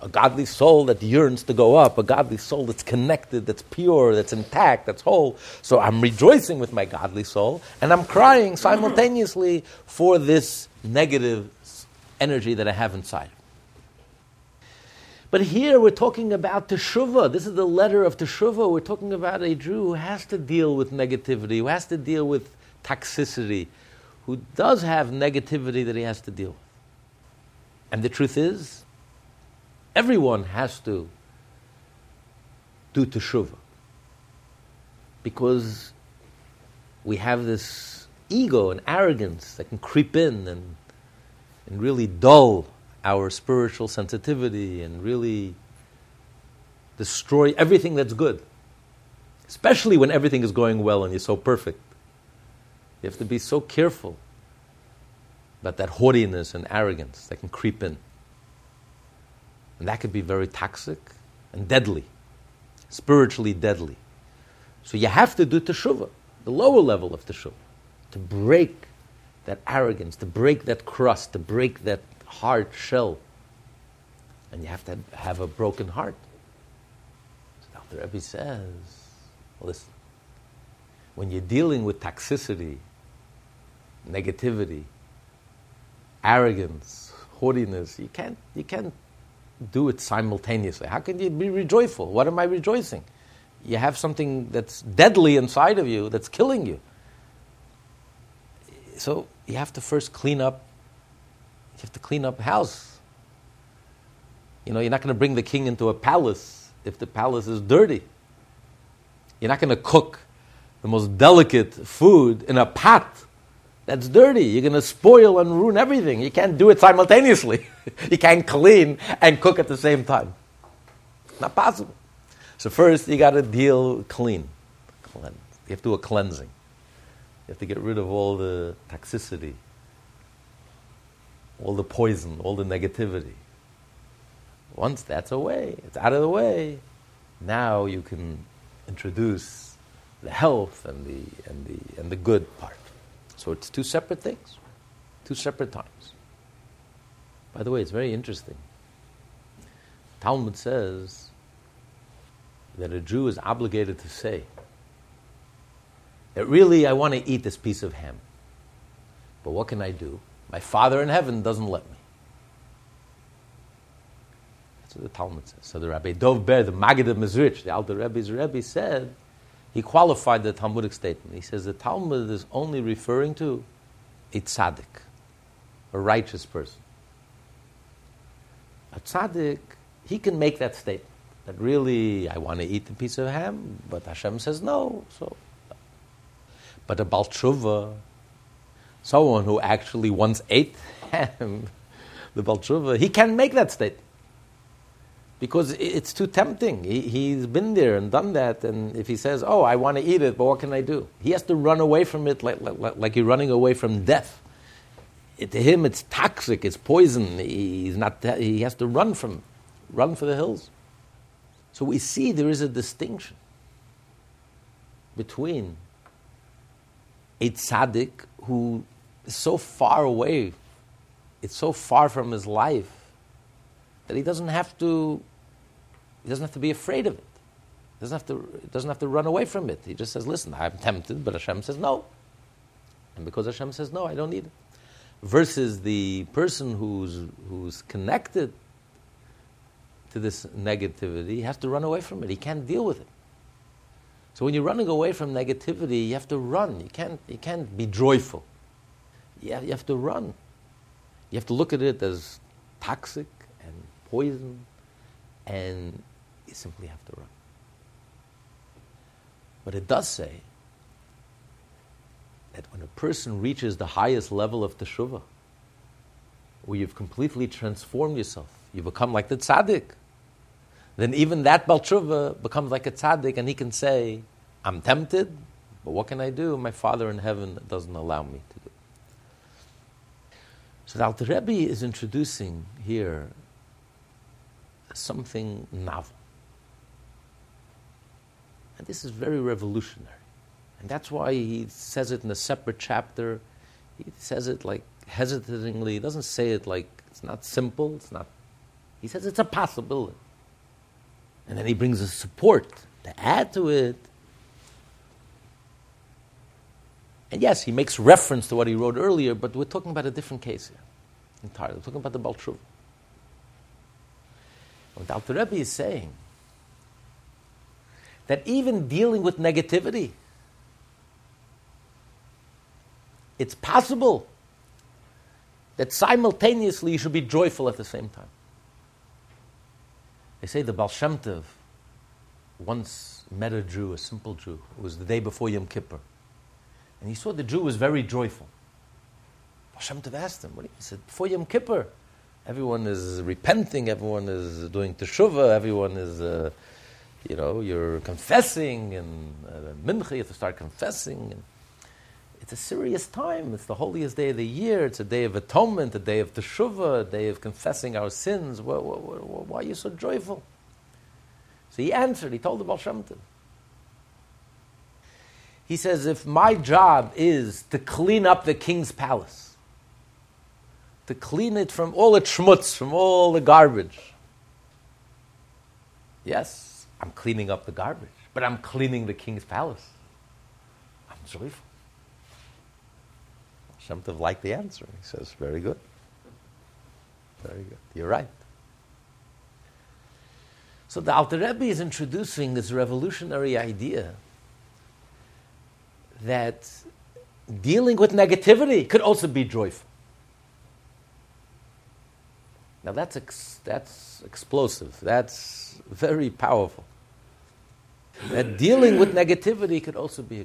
A godly soul that yearns to go up, a godly soul that's connected, that's pure, that's intact, that's whole. So I'm rejoicing with my godly soul, and I'm crying simultaneously for this negative energy that I have inside. But here we're talking about teshuvah. This is the letter of teshuvah. We're talking about a Jew who has to deal with negativity, who has to deal with toxicity, who does have negativity that he has to deal with. And the truth is, everyone has to do teshuvah. Because we have this ego and arrogance that can creep in and, and really dull our spiritual sensitivity and really destroy everything that's good. Especially when everything is going well and you're so perfect. You have to be so careful about that haughtiness and arrogance that can creep in. And that could be very toxic and deadly, spiritually deadly. So you have to do teshuvah, the lower level of teshuvah, to break that arrogance, to break that crust, to break that hard shell. And you have to have a broken heart. So Alter Rebbe says, listen, when you're dealing with toxicity, negativity, arrogance, haughtiness, you can't, you can't do it simultaneously. How can you be rejoiceful? What am I rejoicing? You have something that's deadly inside of you that's killing you. So you have to first clean up you have to clean up house. You know, you're not going to bring the king into a palace if the palace is dirty. You're not going to cook the most delicate food in a pot that's dirty. You're going to spoil and ruin everything. You can't do it simultaneously. *laughs* you can't clean and cook at the same time. Not possible. So first, you got to deal clean. You have to do a cleansing. You have to get rid of all the toxicity, all the poison, all the negativity. Once that's away, it's out of the way, now you can introduce the health and the, and the, and the good part. So it's two separate things, two separate times. By the way, it's very interesting. Talmud says that a Jew is obligated to say that really I want to eat this piece of ham. But what can I do? My Father in heaven doesn't let me. That's what the Talmud says. So the Rabbi Dov Ber, the Maggid of Mezrich, the Alter Rebbe's Rebbe, said he qualified the Talmudic statement. He says the Talmud is only referring to a tzaddik, a righteous person. A tzaddik, he can make that statement that really I want to eat a piece of ham, but Hashem says no. So, but a baal teshuvah, someone who actually once ate ham, *laughs* the baal teshuvah, he can make that state. because it's too tempting. He, has been there and done that, and if he says, "Oh, I want to eat it, but what can I do?" He has to run away from it like, like, like you're running away from death. It, to him, it's toxic, it's poison. He's not. He has to run from, run for the hills. So we see there is a distinction between a tzaddik who is so far away, it's so far from his life that he doesn't have to he doesn't have to be afraid of it. He doesn't have to, doesn't have to run away from it. He just says, listen, I'm tempted, but Hashem says no. And because Hashem says no, I don't need it. Versus the person who's, who's connected to this negativity he has to run away from it. He can't deal with it. So when you're running away from negativity, you have to run. You can't, you can't be joyful. You have, you have to run. You have to look at it as toxic and poison and you simply have to run. But it does say that when a person reaches the highest level of teshuvah, where you've completely transformed yourself, you become like the tzaddik, then even that baal teshuvah becomes like a tzaddik, and he can say, "I'm tempted, but what can I do? My Father in heaven doesn't allow me to do." So the Alter Rebbe is introducing here something novel. And this is very revolutionary. And that's why he says it in a separate chapter. He says it like hesitatingly. He doesn't say it like it's not simple. It's not. He says it's a possibility. And then he brings a support to add to it. And yes, he makes reference to what he wrote earlier, but we're talking about a different case here entirely. We're talking about the Baltruv. What Alter Rebbe is saying that even dealing with negativity, it's possible that simultaneously you should be joyful at the same time. They say the Baal Shem once met a Jew, a simple Jew. It was the day before Yom Kippur. And he saw the Jew was very joyful. Baal Shem Tov asked him, what? He said, before Yom Kippur, everyone is repenting, everyone is doing teshuvah, everyone is... Uh, you know, you're confessing, and uh, mincha, you have to start confessing. And it's a serious time. It's the holiest day of the year. It's a day of atonement, a day of teshuvah, a day of confessing our sins. Why, why, why are you so joyful? So he answered. He told the Baal Shem Tov. He says, if my job is to clean up the king's palace, to clean it from all the schmutz, from all the garbage, yes, I'm cleaning up the garbage, but I'm cleaning the king's palace. I'm joyful. Shem Tov liked the answer. He says, very good. Very good. You're right. So the Alter Rebbe is introducing this revolutionary idea that dealing with negativity could also be joyful. Now that's, ex- that's explosive. That's very powerful. that dealing with negativity could also be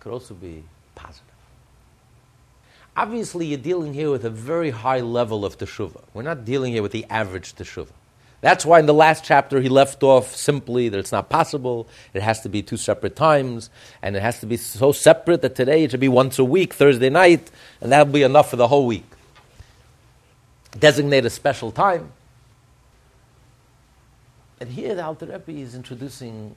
could also be positive. Obviously, you're dealing here with a very high level of teshuva. We're not dealing here with the average teshuva. That's why in the last chapter he left off simply that it's not possible. It has to be two separate times, and it has to be so separate that today it should be once a week, Thursday night, and that'll be enough for the whole week. Designate a special time. And here the Alter Rebbe is introducing,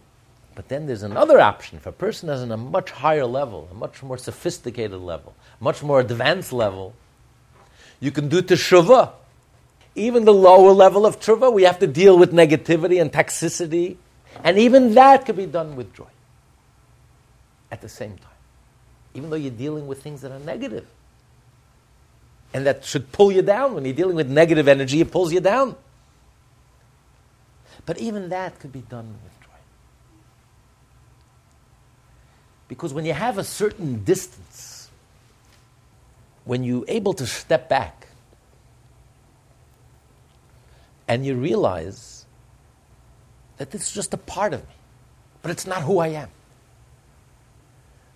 but then there's another option. If a person is on a much higher level, a much more sophisticated level, much more advanced level, you can do teshuvah. Even the lower level of tshuva, we have to deal with negativity and toxicity, and even that could be done with joy at the same time. Even though you're dealing with things that are negative. And that should pull you down. When you're dealing with negative energy, it pulls you down. But even that could be done with joy. Because when you have a certain distance, when you're able to step back and you realize that this is just a part of me, but it's not who I am.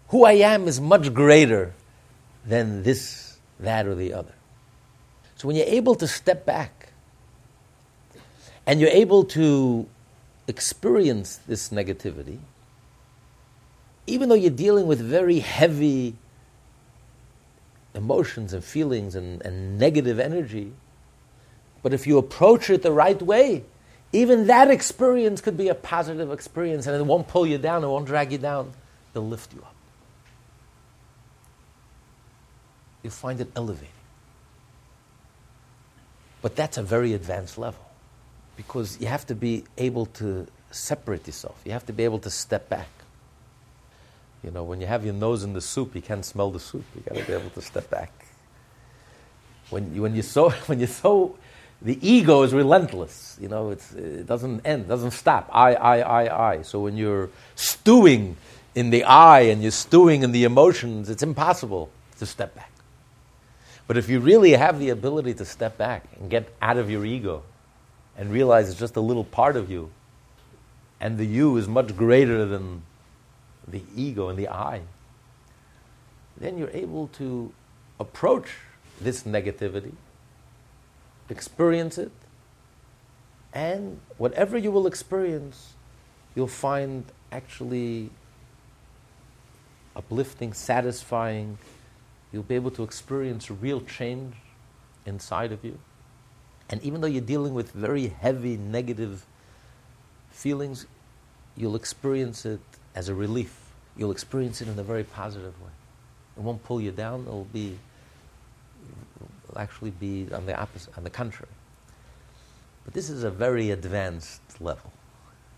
Who I am is much greater than this, that, or the other. So when you're able to step back and you're able to experience this negativity, even though you're dealing with very heavy emotions and feelings and, and negative energy, but if you approach it the right way, even that experience could be a positive experience and it won't pull you down, it won't drag you down, it'll lift you up. You'll find it elevating. But that's a very advanced level because you have to be able to separate yourself. You have to be able to step back. You know, when you have your nose in the soup, you can't smell the soup. You got to be able to step back. When you, when you're so *laughs* when you're so the ego is relentless. You know, it doesn't end, doesn't stop. I, I, I, I. So when you're stewing in the I and you're stewing in the emotions, it's impossible to step back. But if you really have the ability to step back and get out of your ego and realize it's just a little part of you, and the you is much greater than the ego and the I, then you're able to approach this negativity experience it, and whatever you will experience, you'll find actually uplifting, satisfying. You'll be able to experience real change inside of you. And even though you're dealing with very heavy negative feelings, you'll experience it as a relief. You'll experience it in a very positive way. It won't pull you down, it'll be will actually be on the opposite, on the contrary. But this is a very advanced level.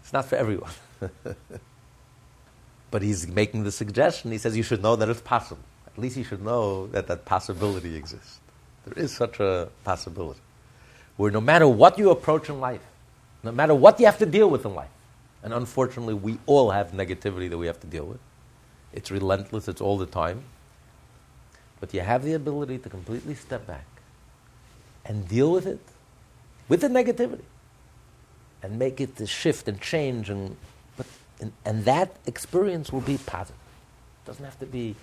It's not for everyone. *laughs* but he's making the suggestion. He says you should know that it's possible. At least you should know that that possibility exists. There is such a possibility. Where no matter what you approach in life, no matter what you have to deal with in life, and unfortunately we all have negativity that we have to deal with. It's relentless, it's all the time. But you have the ability to completely step back and deal with it, with the negativity, and make it to shift and change. And, but, and, and that experience will be positive. It doesn't have to be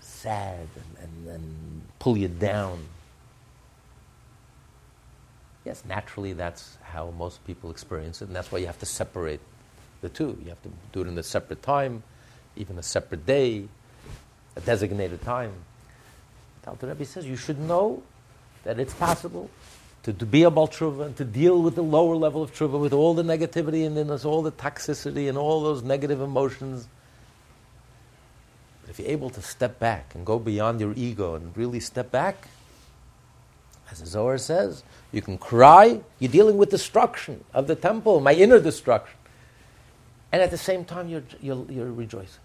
sad and, and, and pull you down. Yes, naturally, that's how most people experience it, and that's why you have to separate the two. You have to do it in a separate time, even a separate day, a designated time. The Alter Rebbe says you should know that it's possible to, to be a Baal Teshuvah and to deal with the lower level of teshuvah, with all the negativity and all the toxicity and all those negative emotions. But if you're able to step back and go beyond your ego and really step back, as the Zohar says, you can cry, you're dealing with destruction of the temple, my inner destruction. And at the same time, you're, you're, you're rejoicing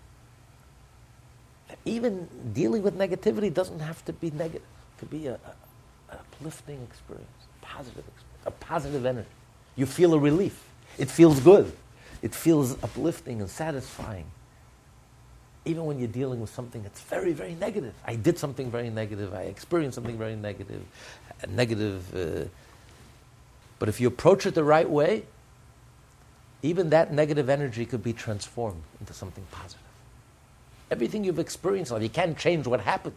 even dealing with negativity doesn't have to be negative. It could be a, a, a uplifting experience, positive experience, a positive energy. You feel a relief. It feels good. It feels uplifting and satisfying. Even when you're dealing with something that's very, very negative. I did something very negative. I experienced something very negative. Negative. Uh, but if you approach it the right way, even that negative energy could be transformed into something positive. Everything you've experienced, life—you can't change what happened.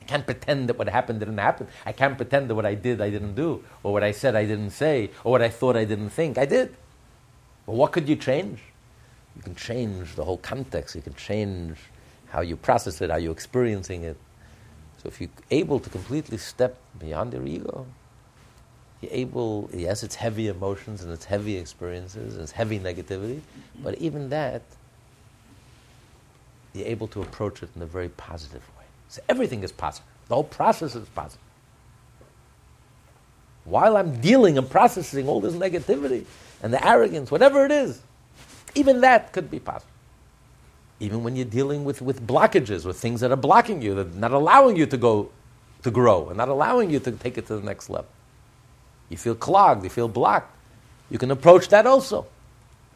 I can't pretend that what happened didn't happen. I can't pretend that what I did I didn't do, or what I said I didn't say, or what I thought I didn't think. I did. But what could you change? You can change the whole context. You can change how you process it, how you're experiencing it. So if you're able to completely step beyond your ego, you're able, yes, it's heavy emotions and it's heavy experiences and it's heavy negativity, but even that, you're able to approach it in a very positive way. So everything is positive. The whole process is positive. While I'm dealing and processing all this negativity and the arrogance, whatever it is, even that could be positive. Even when you're dealing with, with blockages, with things that are blocking you, that are not allowing you to go to grow and not allowing you to take it to the next level. You feel clogged, you feel blocked. You can approach that also.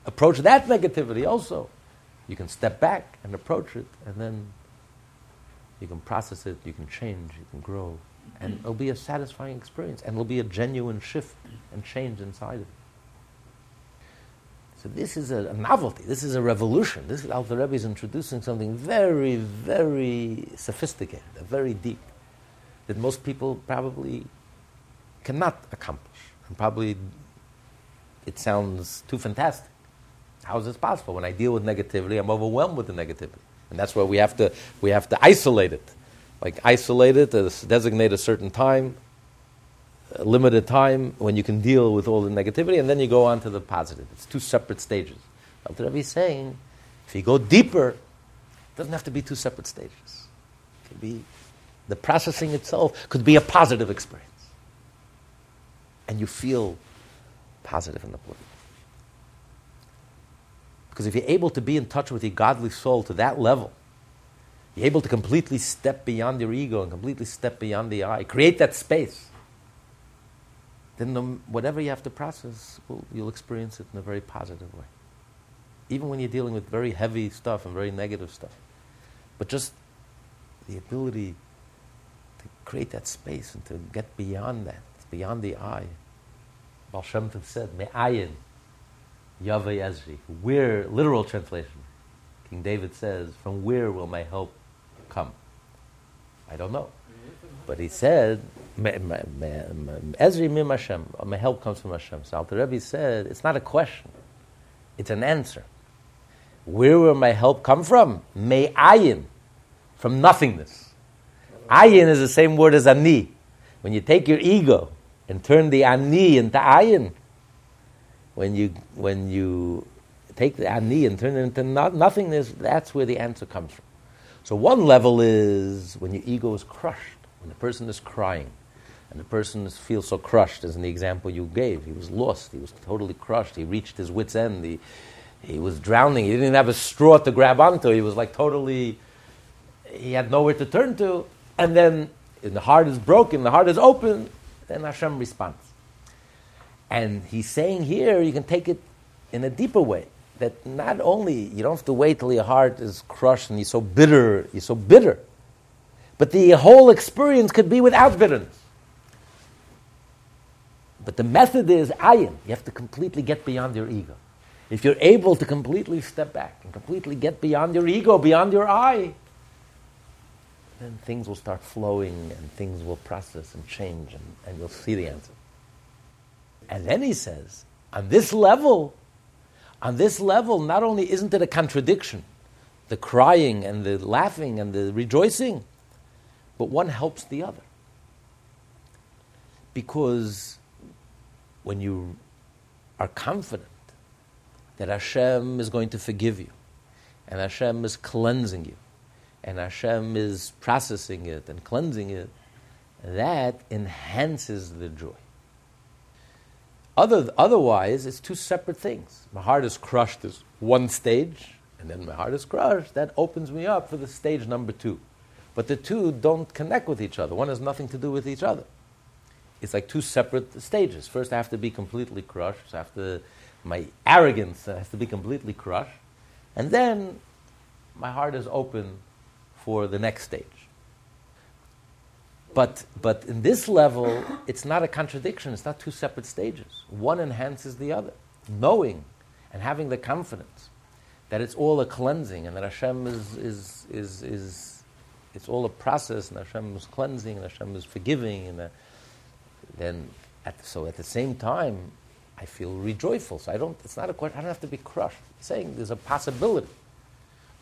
Approach that negativity also. You can step back and approach it, and then you can process it, you can change, you can grow. And it'll be a satisfying experience, and it'll be a genuine shift and change inside of it. So this is a, a novelty. This is a revolution. This is Alter Rebbe is introducing something very, very sophisticated, very deep, that most people probably cannot accomplish. And probably it sounds too fantastic. How is this possible? When I deal with negativity, I'm overwhelmed with the negativity. And that's why we have to, we have to isolate it. Like isolate it, uh, designate a certain time, a limited time when you can deal with all the negativity, and then you go on to the positive. It's two separate stages. Alter Rebbe is saying, if you go deeper, it doesn't have to be two separate stages. It could be the processing itself could be a positive experience and you feel positive in the body. Because if you're able to be in touch with your godly soul to that level, you're able to completely step beyond your ego and completely step beyond the I, create that space, then the, whatever you have to process, well, you'll experience it in a very positive way. Even when you're dealing with very heavy stuff and very negative stuff. But just the ability to create that space and to get beyond that, beyond the I. Baal Shem Tov said, Me'ayin, yavo Ezri. Where, literal translation, King David says, from where will my help come? I don't know. But he said, Ezri mim Hashem, my help comes from Hashem. So Alter Rebbe said, it's not a question, it's an answer. Where will my help come from? Me'ayin, from nothingness. Ayin is the same word as ani. When you take your ego and turn the ani into ayin, when you, when you take the ani and turn it into nothingness, that's where the answer comes from. So one level is when your ego is crushed, when the person is crying, and the person feels so crushed, as in the example you gave. He was lost, he was totally crushed, he reached his wits' end, he, he was drowning, he didn't have a straw to grab onto, he was like totally, he had nowhere to turn to, and then the heart is broken, the heart is open, then Hashem responds. And he's saying here, you can take it in a deeper way. That not only, you don't have to wait till your heart is crushed and you're so bitter, you're so bitter, but the whole experience could be without bitterness. But the method is ayin. You have to completely get beyond your ego. If you're able to completely step back and completely get beyond your ego, beyond your I, then things will start flowing and things will process and change and, and you'll see the answer. And then he says, on this level, on this level, not only isn't it a contradiction, the crying and the laughing and the rejoicing, but one helps the other. Because when you are confident that Hashem is going to forgive you, and Hashem is cleansing you, and Hashem is processing it and cleansing it, that enhances the joy. Other, otherwise, it's two separate things. My heart is crushed as one stage, and then my heart is crushed. That opens me up for the stage number two. But the two don't connect with each other. One has nothing to do with each other. It's like two separate stages. First, I have to be completely crushed. Have to, my arrogance has to be completely crushed. And then my heart is open for the next stage. But, but in this level, it's not a contradiction, it's not two separate stages. One enhances the other. Knowing and having the confidence that it's all a cleansing and that Hashem is, is, is, is it's all a process and Hashem is cleansing and Hashem is forgiving and uh, then at, so at the same time I feel rejoiceful. So I don't, it's not a question, I don't have to be crushed. He's saying there's a possibility.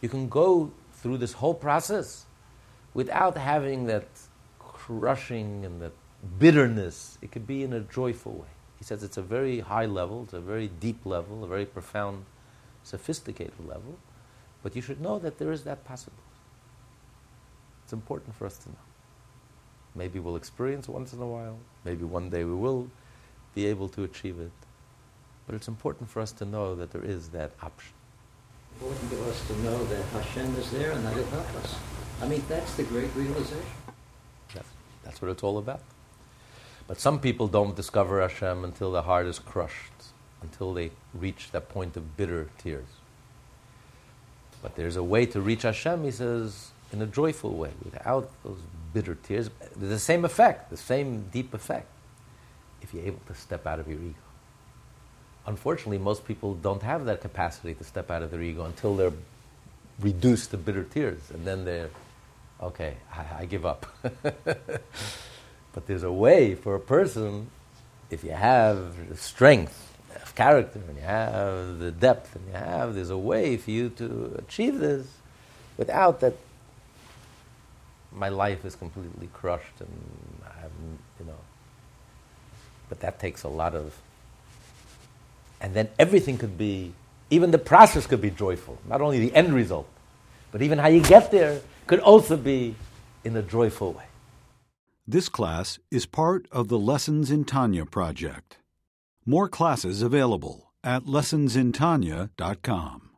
You can go through this whole process without having that crushing and the bitterness. It could be in a joyful way. He says it's a very high level, it's a very deep level, a very profound, sophisticated level. But you should know that there is that possibility. It's important for us to know. Maybe we'll experience once in a while, maybe one day we will be able to achieve it. But it's important for us to know that there is that option. Important for us to know that Hashem is there and that He'll help us. I mean, that's the great realization. That's, what it's all about. But some people don't discover Hashem until the heart is crushed, until they reach that point of bitter tears. But there's a way to reach Hashem, he says, in a joyful way, without those bitter tears. The same effect, the same deep effect, if you're able to step out of your ego. Unfortunately, most people don't have that capacity to step out of their ego until they're reduced to bitter tears, and then they're, okay, I, I give up. *laughs* but there's a way for a person, if you have strength of character, and you have the depth, and you have, there's a way for you to achieve this without that my life is completely crushed and I have, you know. But that takes a lot of. And then everything could be, even the process could be joyful. Not only the end result, but even how you get there could also be in a joyful way. This class is part of the Lessons in Tanya project. More classes available at lessonsintanya.com.